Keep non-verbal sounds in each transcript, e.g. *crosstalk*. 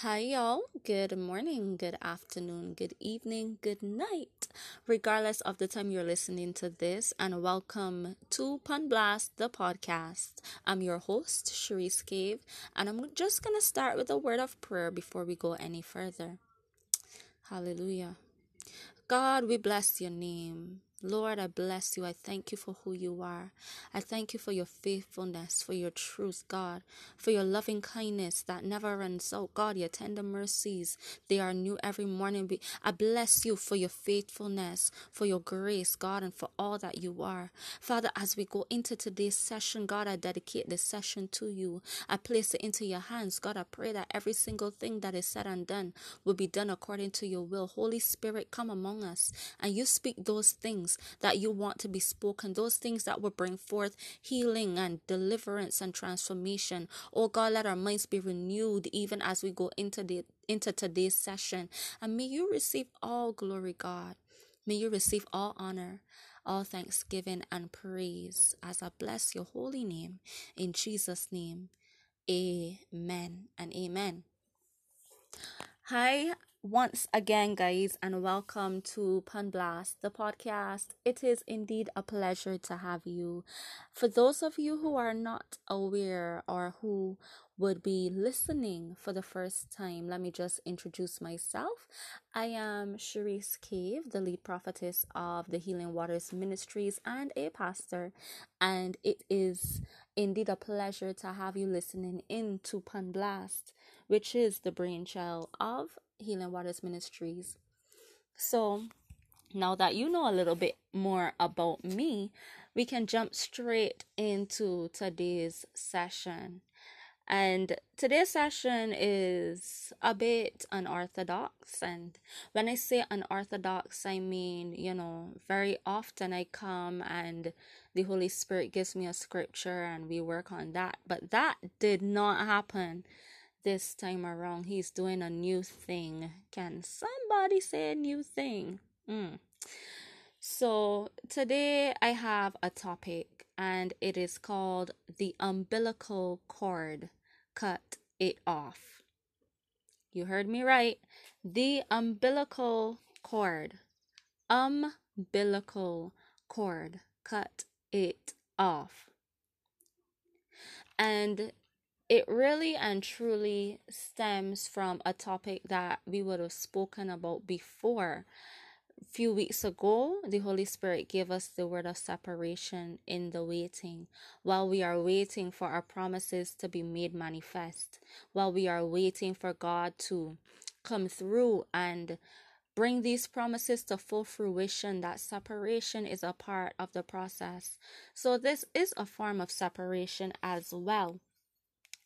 Hi, y'all. Good morning, good afternoon, good evening, good night, regardless of the time you're listening to this, and welcome to Pun Blast, the podcast. I'm your host, Cherise Cave, and I'm just going to start with a word of prayer before we go any further. Hallelujah. God, we bless your name. Lord, I bless you. I thank you for who you are. I thank you for your faithfulness, for your truth, God, for your loving kindness that never runs out. God, your tender mercies, they are new every morning. I bless you for your faithfulness, for your grace, God, and for all that you are. Father, as we go into today's session, God, I dedicate this session to you. I place it into your hands. God, I pray that every single thing that is said and done will be done according to your will. Holy Spirit, come among us and you speak those things things that you want to be spoken, those things that will bring forth healing and deliverance and transformation. Oh God, let our minds be renewed even as we go into the into today's session. And may you receive all glory, God. May you receive all honor, all thanksgiving and praise as I bless your holy name. In Jesus' name, amen and amen. Hi, once again, guys, and welcome to Pun Blast, the podcast. It is indeed a pleasure to have you. For those of you who are not aware or who would be listening for the first time, let me just introduce myself. I am Cherise Cave, the lead prophetess of the Healing Waters Ministries and a pastor, and it is indeed a pleasure to have you listening in to Pun Blast, which is the brainchild of Healing Waters Ministries. So, now that you know a little bit more about me, we can jump straight into today's session. And today's session is a bit unorthodox. And when I say unorthodox, I mean, you know, very often I come and the Holy Spirit gives me a scripture and we work on that. But that did not happen this time around. He's doing a new thing. Can somebody say a new thing? Mm. So, today I have a topic and it is called the umbilical cord. Cut it off. You heard me right. The umbilical cord. Umbilical cord. Cut it off. And it really and truly stems from a topic that we would have spoken about before. A few weeks ago, the Holy Spirit gave us the word of separation in the waiting. While we are waiting for our promises to be made manifest, while we are waiting for God to come through and bring these promises to full fruition, that separation is a part of the process. So, this is a form of separation as well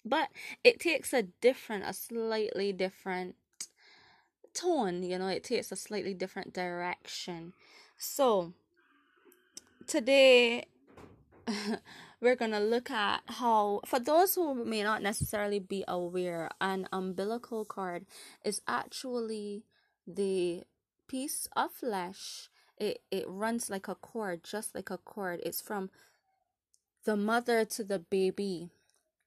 but it takes a different a slightly different tone you know it takes a slightly different direction. So today *laughs* we're gonna look at how for those who may not necessarily be aware an umbilical cord is actually the piece of flesh. It, it runs like a cord just like a cord. It's from the mother to the baby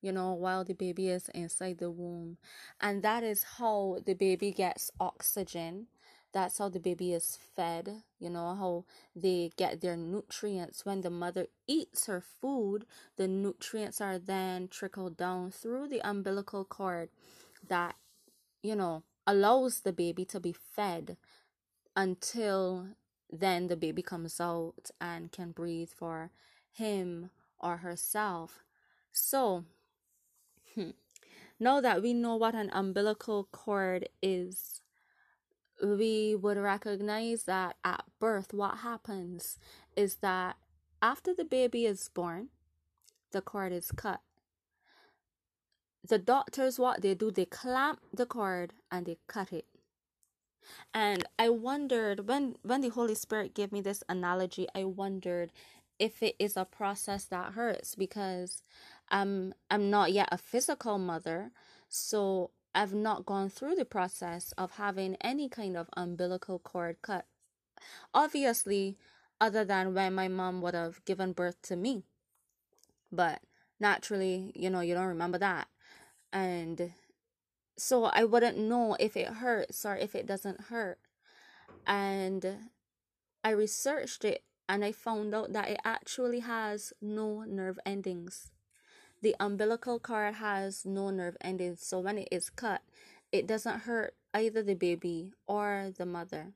you know, while the baby is inside the womb. And that is how the baby gets oxygen. That's how the baby is fed, you know, how they get their nutrients. When the mother eats her food, the nutrients are then trickled down through the umbilical cord that, you know, allows the baby to be fed until then the baby comes out and can breathe for him or herself. So, Hmm. Now that we know what an umbilical cord is, we would recognize that at birth, what happens is that after the baby is born, the cord is cut. The doctors, what they do, they clamp the cord and they cut it. And I wondered when when the Holy Spirit gave me this analogy, I wondered if it is a process that hurts because I'm I'm not yet a physical mother, so I've not gone through the process of having any kind of umbilical cord cut. Obviously, other than when my mom would have given birth to me. But naturally, you know, you don't remember that. And so I wouldn't know if it hurts or if it doesn't hurt. And I researched it and I found out that it actually has no nerve endings. The umbilical cord has no nerve endings, so when it is cut, it doesn't hurt either the baby or the mother.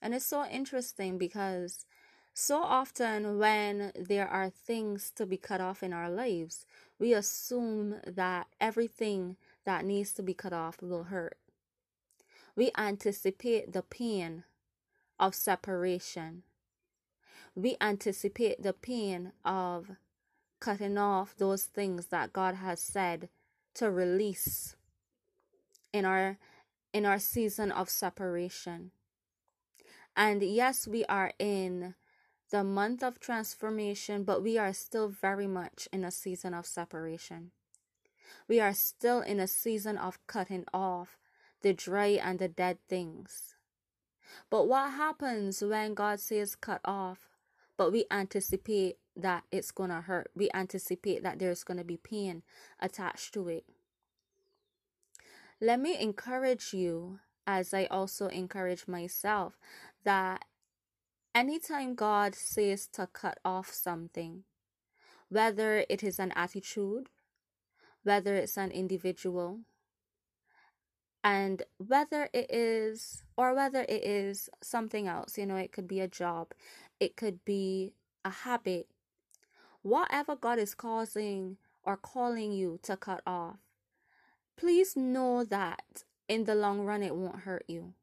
And it's so interesting because so often when there are things to be cut off in our lives, we assume that everything that needs to be cut off will hurt. We anticipate the pain of separation. We anticipate the pain of cutting off those things that God has said to release in our in our season of separation. And yes, we are in the month of transformation, but we are still very much in a season of separation. We are still in a season of cutting off the dry and the dead things. But what happens when God says cut off, but we anticipate that it's going to hurt? We anticipate that there's going to be pain attached to it. Let me encourage you, as I also encourage myself, that anytime God says to cut off something, whether it is an attitude, whether it's an individual, and whether it is, or whether it is something else, you know, it could be a job, it could be a habit, whatever God is causing or calling you to cut off, please know that in the long run it won't hurt you.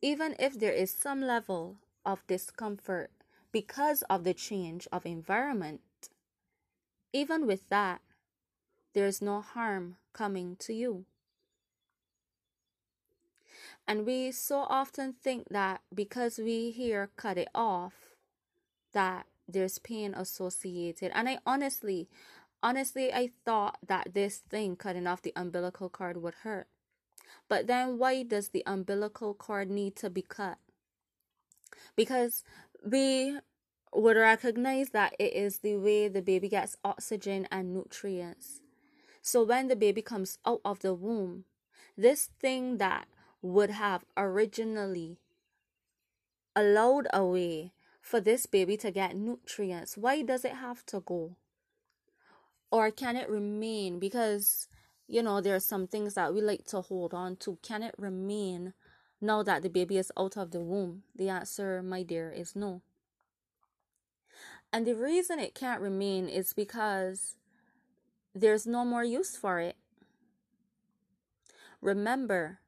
Even if there is some level of discomfort because of the change of environment, even with that, there is no harm coming to you. And we so often think that because we hear cut it off, that there's pain associated. And I honestly, honestly, I thought that this thing cutting off the umbilical cord would hurt. But then why does the umbilical cord need to be cut? Because we would recognize that it is the way the baby gets oxygen and nutrients. So when the baby comes out of the womb, this thing that would have originally allowed a way for this baby to get nutrients, why does it have to go? Or can it remain? Because, you know, there are some things that we like to hold on to. Can it remain now that the baby is out of the womb? The answer, my dear, is no. And the reason it can't remain is because there's no more use for it. Remember,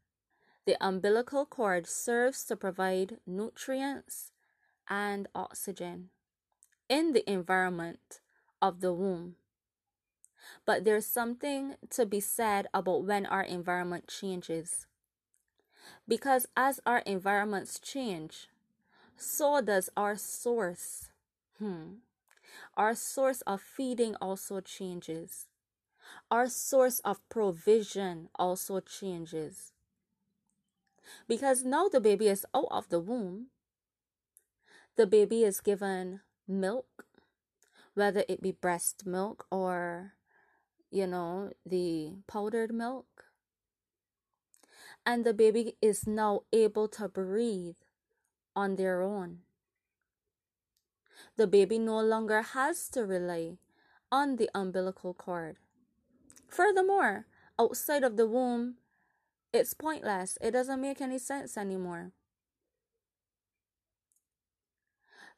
the umbilical cord serves to provide nutrients and oxygen in the environment of the womb. But there's something to be said about when our environment changes. Because as our environments change, so does our source. Hmm. Our source of feeding also changes our source of provision also changes. Because now the baby is out of the womb, the baby is given milk, whether it be breast milk or, you know, the powdered milk. And the baby is now able to breathe on their own. The baby no longer has to rely on the umbilical cord. Furthermore, outside of the womb, it's pointless. It doesn't make any sense anymore.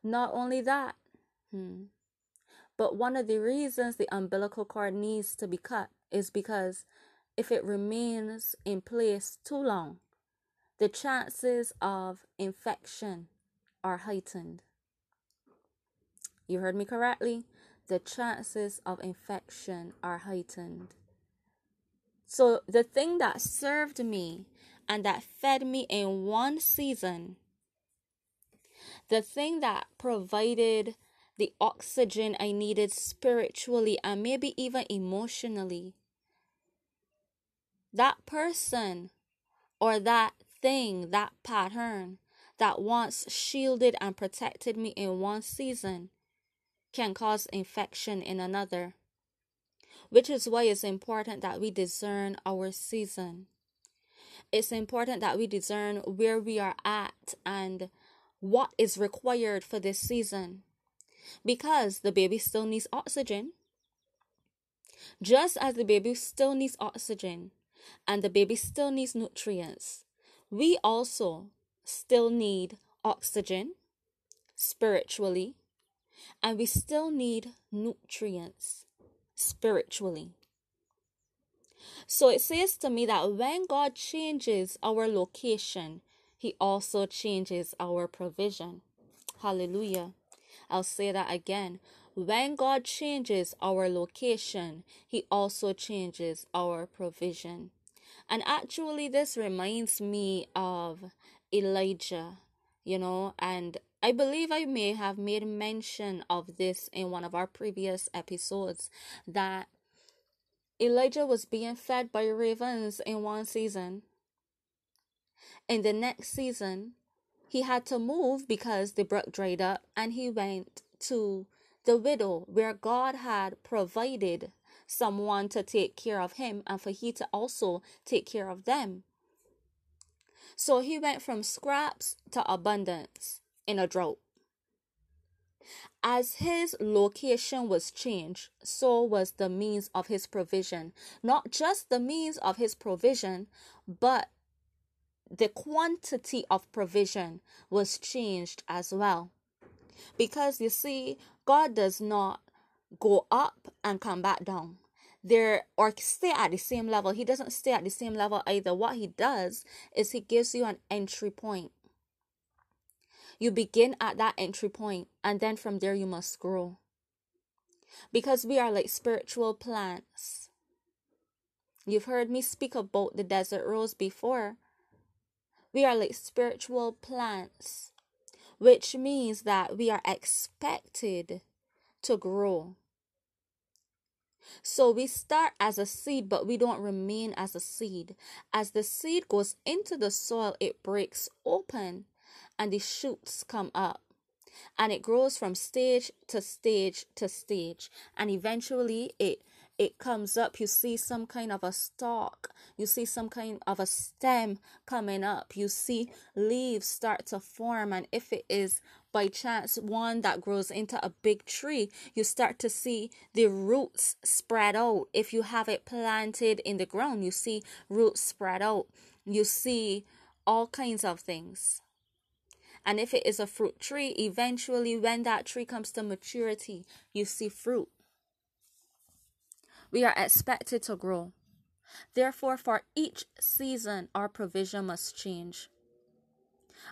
Not only that, hmm, but one of the reasons the umbilical cord needs to be cut is because if it remains in place too long, the chances of infection are heightened. You heard me correctly? The chances of infection are heightened. So the thing that served me and that fed me in one season, the thing that provided the oxygen I needed spiritually and maybe even emotionally, that person or that thing, that pattern that once shielded and protected me in one season can cause infection in another. which is why it's important that we discern our season. It's important that we discern where we are at and what is required for this season because the baby still needs oxygen. Just as the baby still needs oxygen and the baby still needs nutrients, we also still need oxygen spiritually and we still need nutrients spiritually. So it says to me that when God changes our location, He also changes our provision. Hallelujah. I'll say that again. When God changes our location, He also changes our provision. And actually, this reminds me of Elijah, you know, and I believe I may have made mention of this in one of our previous episodes that Elijah was being fed by ravens in one season. In the next season, he had to move because the brook dried up and he went to the widow where God had provided someone to take care of him and for he to also take care of them. So he went from scraps to abundance in a drought. As his location was changed, so was the means of his provision. Not just the means of his provision, but the quantity of provision was changed as well. Because you see, God does not go up and come back down. There or stay at the same level. He doesn't stay at the same level either. What he does is he gives you an entry point. You begin at that entry point, and then from there you must grow. Because we are like spiritual plants. You've heard me speak about the desert rose before. We are like spiritual plants, which means that we are expected to grow. So we start as a seed, but we don't remain as a seed. As the seed goes into the soil, it breaks open and the shoots come up. And it grows from stage to stage to stage. And eventually it it comes up, you see some kind of a stalk, you see some kind of a stem coming up, you see leaves start to form, and if it is by chance one that grows into a big tree, you start to see the roots spread out. If you have it planted in the ground, you see roots spread out, you see all kinds of things. And if it is a fruit tree, eventually, when that tree comes to maturity, you see fruit we are expected to grow. Therefore, for each season, our provision must change.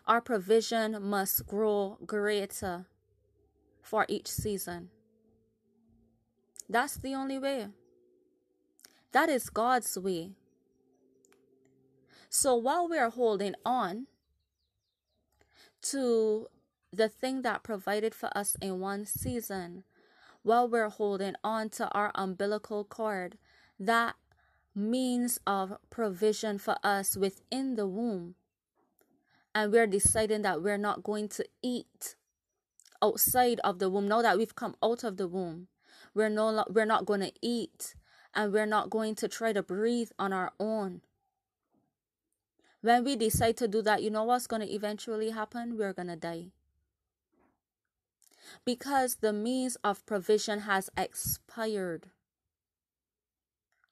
Our provision must grow greater for each season. That's the only way. That is God's way. So while we are holding on to the thing that provided for us in one season, while we're holding on to our umbilical cord, that means of provision for us within the womb. And we're deciding that we're not going to eat outside of the womb. Now that we've come out of the womb, we're no we're not going to eat and we're not going to try to breathe on our own. When we decide to do that, you know what's going to eventually happen? We're going to die because the means of provision has expired.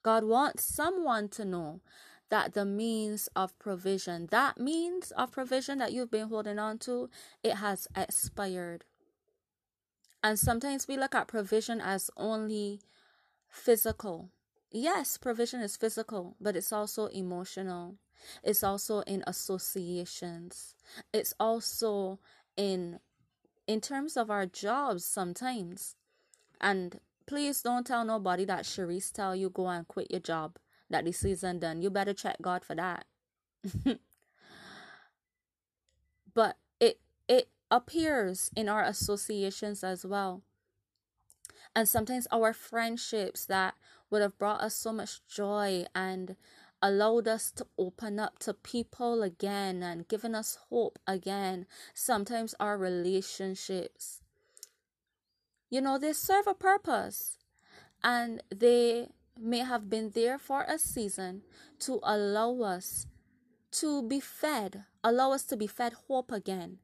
God wants someone to know that the means of provision, that means of provision that you've been holding on to, it has expired. And sometimes we look at provision as only physical. Yes, provision is physical, but it's also emotional. It's also in associations. It's also in in terms of our jobs sometimes. And please don't tell nobody that Cherise tell you go and quit your job that the season done. You better check God for that. *laughs* but it it appears in our associations as well. And sometimes our friendships that would have brought us so much joy and allowed us to open up to people again and given us hope again. Sometimes our relationships, you know, they serve a purpose and they may have been there for a season to allow us to be fed, allow us to be fed hope again,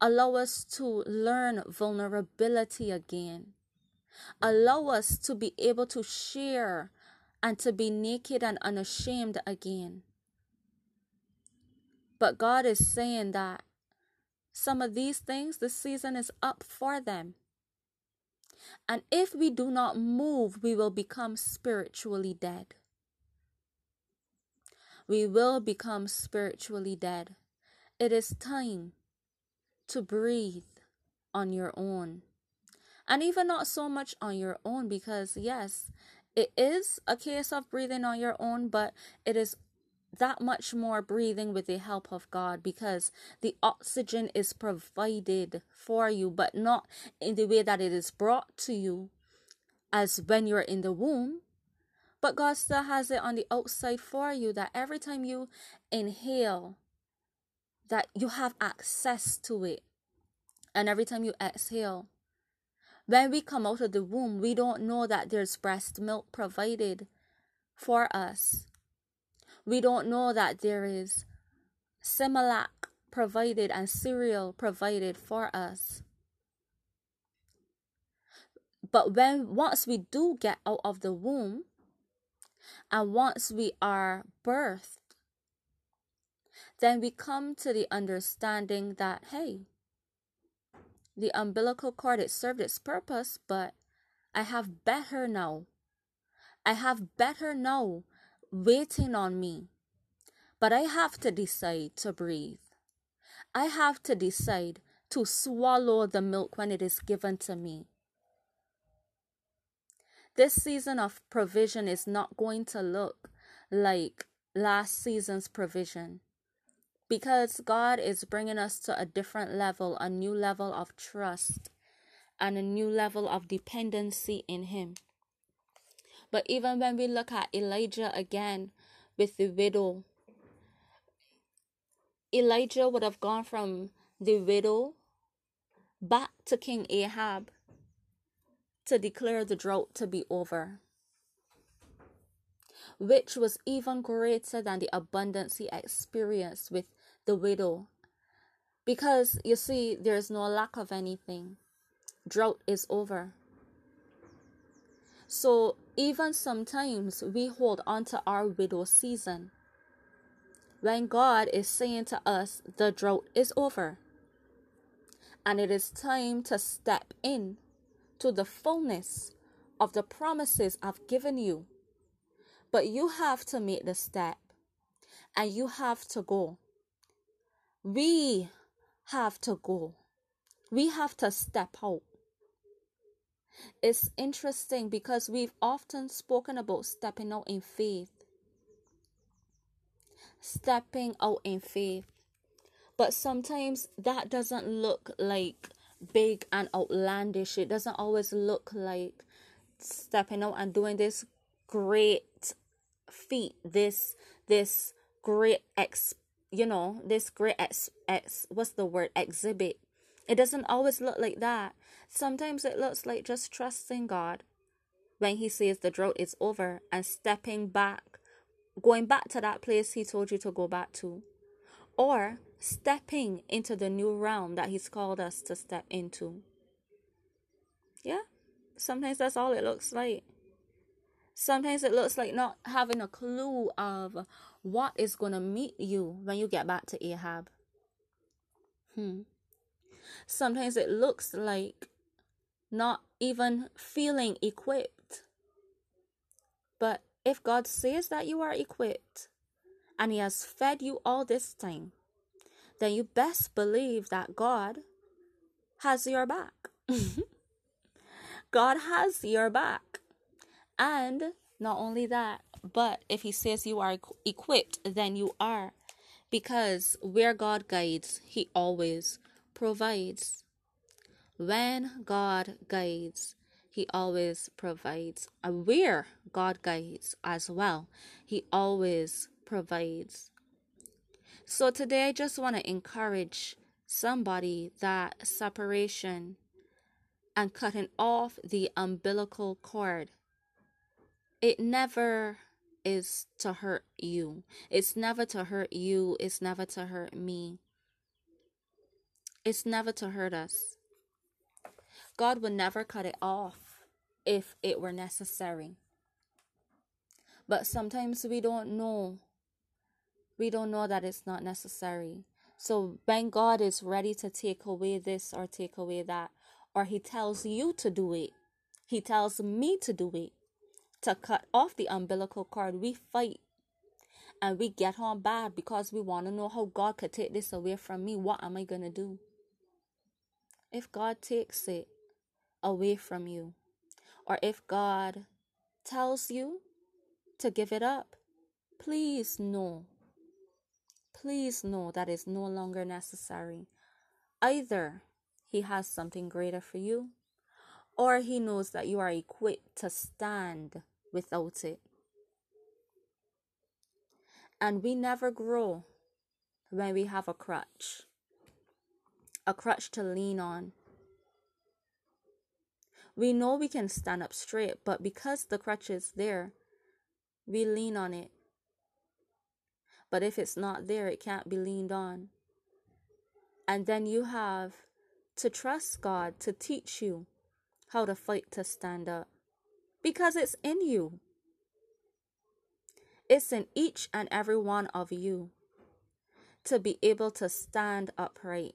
allow us to learn vulnerability again, allow us to be able to share and to be naked and unashamed again. But God is saying that some of these things, the season is up for them. And if we do not move, we will become spiritually dead. We will become spiritually dead. It is time to breathe on your own. And even not so much on your own, because yes, it is a case of breathing on your own, but it is that much more breathing with the help of God because the oxygen is provided for you, but not in the way that it is brought to you as when you're in the womb. But God still has it on the outside for you that every time you inhale, that you have access to it. And every time you exhale, when we come out of the womb, we don't know that there's breast milk provided for us we don't know that there is Similac provided and cereal provided for us. But when once we do get out of the womb and once we are birthed, then we come to the understanding that hey, the umbilical cord it served its purpose, but I have better now. I have better now waiting on me. But I have to decide to breathe. I have to decide to swallow the milk when it is given to me. This season of provision is not going to look like last season's provision because God is bringing us to a different level, a new level of trust, and a new level of dependency in Him. But even when we look at Elijah again with the widow, Elijah would have gone from the widow back to King Ahab to declare the drought to be over, which was even greater than the abundance he experienced with the widow. Because you see, there's no lack of anything, drought is over. So even sometimes we hold on to our widow season. When God is saying to us, the drought is over. And it is time to step in to the fullness of the promises I've given you. But you have to make the step and you have to go. We have to go. We have to step out. It's interesting because we've often spoken about stepping out in faith. Stepping out in faith. But sometimes that doesn't look like big and outlandish. It doesn't always look like stepping out and doing this great feat, this this great ex you know, this great ex, ex what's the word exhibit. It doesn't always look like that. Sometimes it looks like just trusting God when He says the drought is over and stepping back, going back to that place He told you to go back to, or stepping into the new realm that He's called us to step into. Yeah, sometimes that's all it looks like. Sometimes it looks like not having a clue of what is going to meet you when you get back to Ahab. Hmm. Sometimes it looks like not even feeling equipped. But if God says that you are equipped and He has fed you all this time, then you best believe that God has your back. *laughs* God has your back. And not only that, but if He says you are equipped, then you are. Because where God guides, He always provides. When God guides, He always provides. Where God guides as well, He always provides. So today, I just want to encourage somebody that separation and cutting off the umbilical cord it never is to hurt you. It's never to hurt you. It's never to hurt me. It's never to hurt us. God would never cut it off if it were necessary. But sometimes we don't know. We don't know that it's not necessary. So when God is ready to take away this or take away that, or He tells you to do it, He tells me to do it, to cut off the umbilical cord, we fight and we get on bad because we want to know how God could take this away from me. What am I going to do? If God takes it away from you, or if God tells you to give it up, please know, please know that is no longer necessary. Either He has something greater for you, or He knows that you are equipped to stand without it. And we never grow when we have a crutch, a crutch to lean on. We know we can stand up straight, but because the crutch is there, we lean on it. But if it's not there, it can't be leaned on. And then you have to trust God to teach you how to fight to stand up because it's in you. It's in each and every one of you to be able to stand upright,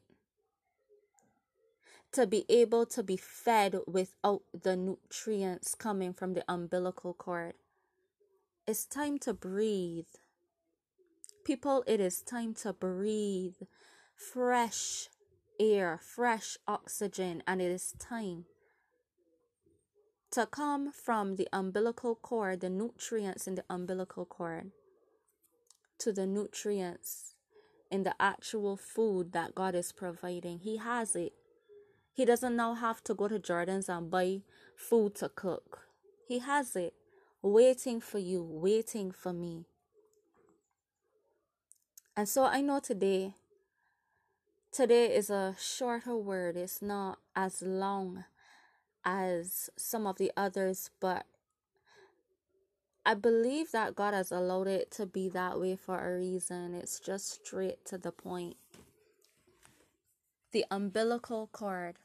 to be able to be fed without the nutrients coming from the umbilical cord. It's time to breathe. People, it is time to breathe fresh air, fresh oxygen, and it is time to come from the umbilical cord, the nutrients in the umbilical cord, to the nutrients in the actual food that God is providing. He has it. He doesn't now have to go to Jordan's and buy food to cook. He has it waiting for you, waiting for me. And so I know today, today is a shorter word. It's not as long as some of the others, but I believe that God has allowed it to be that way for a reason. It's just straight to the point. The umbilical cord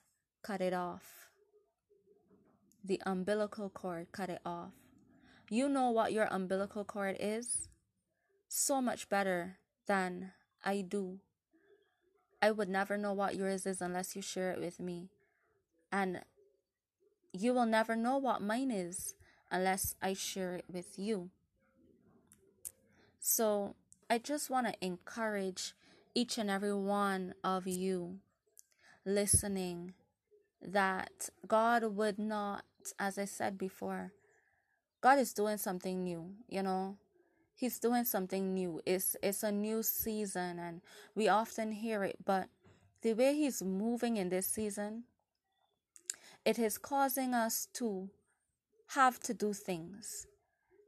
cut it off. The umbilical cord cut it off. You know what your umbilical cord is so much better than I do. I would never know what yours is unless you share it with me. And you will never know what mine is unless I share it with you. So I just want to encourage each and every one of you listening that God would not, as I said before, God is doing something new, you know. He's doing something new. It's it's a new season and we often hear it, but the way he's moving in this season, it is causing us to have to do things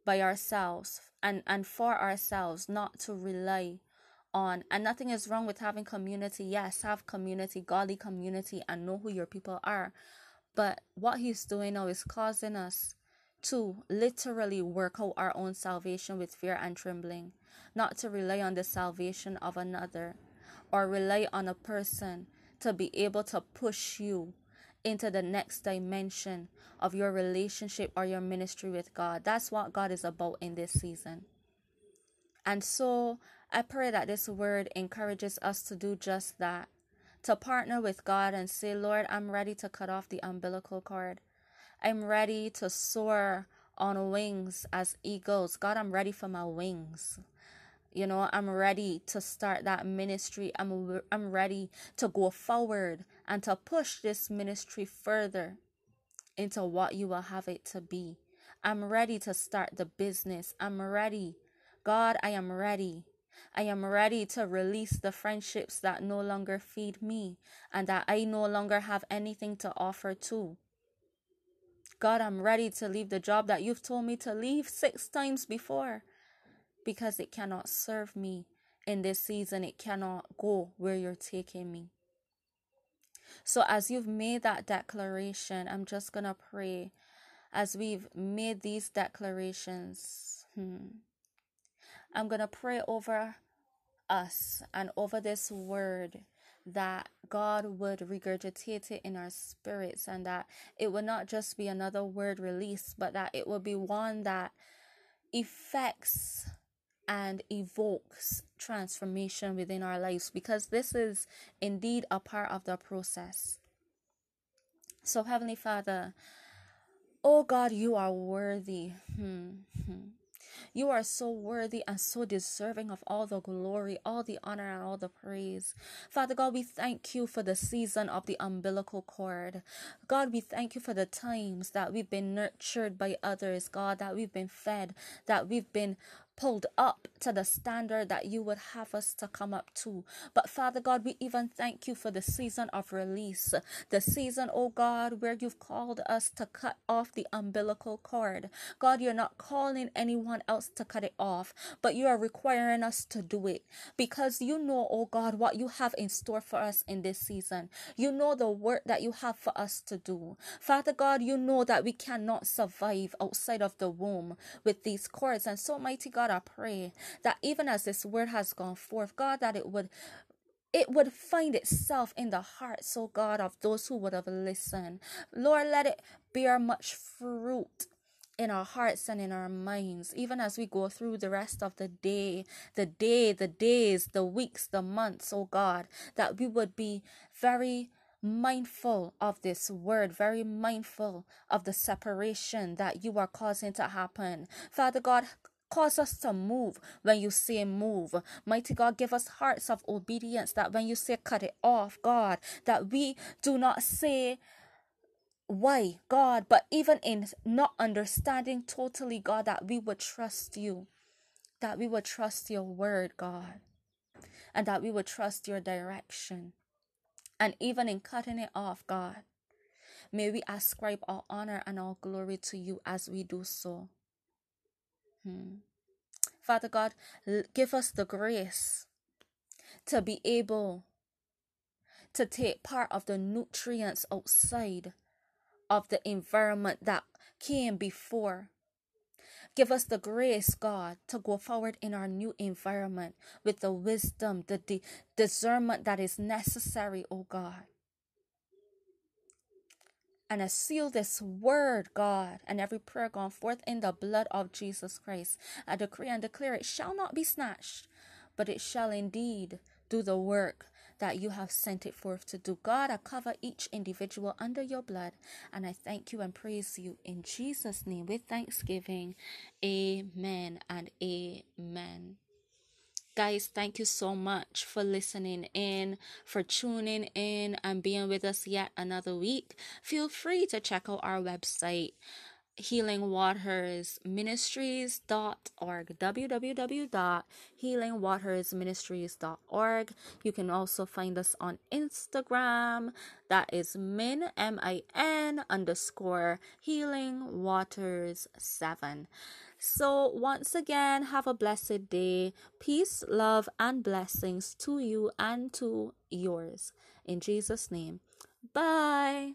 by ourselves and, and for ourselves, not to rely on. And nothing is wrong with having community. Yes, have community, godly community, and know who your people are. But what he's doing now is causing us to literally work out our own salvation with fear and trembling, not to rely on the salvation of another or rely on a person to be able to push you into the next dimension of your relationship or your ministry with God. That's what God is about in this season. And so I pray that this word encourages us to do just that to partner with God and say, Lord, I'm ready to cut off the umbilical cord. I'm ready to soar on wings as eagles. God, I'm ready for my wings. You know, I'm ready to start that ministry. I'm I'm ready to go forward and to push this ministry further into what you will have it to be. I'm ready to start the business. I'm ready. God, I am ready. I am ready to release the friendships that no longer feed me and that I no longer have anything to offer to. God, I'm ready to leave the job that you've told me to leave six times before because it cannot serve me in this season. It cannot go where you're taking me. So, as you've made that declaration, I'm just going to pray as we've made these declarations, hmm, I'm going to pray over us and over this word that God would regurgitate it in our spirits and that it would not just be another word release, but that it would be one that effects and evokes transformation within our lives because this is indeed a part of the process. So, Heavenly Father, oh God, you are worthy. Hmm, hmm. You are so worthy and so deserving of all the glory, all the honor, and all the praise. Father God, we thank you for the season of the umbilical cord. God, we thank you for the times that we've been nurtured by others, God, that we've been fed, that we've been pulled up to the standard that you would have us to come up to. But Father God, we even thank you for the season of release, the season, oh God, where you've called us to cut off the umbilical cord. God, you're not calling anyone else to cut it off, but you are requiring us to do it because you know, oh God, what you have in store for us in this season. You know the work that you have for us to do. Father God, you know that we cannot survive outside of the womb with these cords. And so, mighty God, God, I pray that even as this word has gone forth, God, that it would it would find itself in the hearts, oh God, of those who would have listened. Lord, let it bear much fruit in our hearts and in our minds, even as we go through the rest of the day, the day, the days, the weeks, the months, oh God, that we would be very mindful of this word, very mindful of the separation that you are causing to happen. Father God, Cause us to move when you say move. Mighty God, give us hearts of obedience that when you say cut it off, God, that we do not say why, God, but even in not understanding totally, God, that we would trust you, that we would trust your word, God, and that we would trust your direction. And even in cutting it off, God, may we ascribe all honor and all glory to you as we do so. Hmm. Father God, give us the grace to be able to take part of the nutrients outside of the environment that came before. Give us the grace, God, to go forward in our new environment with the wisdom, the di- discernment that is necessary, oh God. And I seal this word, God, and every prayer gone forth in the blood of Jesus Christ. I decree and declare it shall not be snatched, but it shall indeed do the work that you have sent it forth to do. God, I cover each individual under your blood, and I thank you and praise you in Jesus' name with thanksgiving. Amen and amen. Guys, thank you so much for listening in, for tuning in, and being with us yet another week. Feel free to check out our website healing healingwatersministries.org www.healingwatersministries.org you can also find us on instagram. That is min m-i-n underscore healing waters 7 so, once again, have a blessed day. Peace, love, and blessings to you and to yours. In Jesus' name. Bye.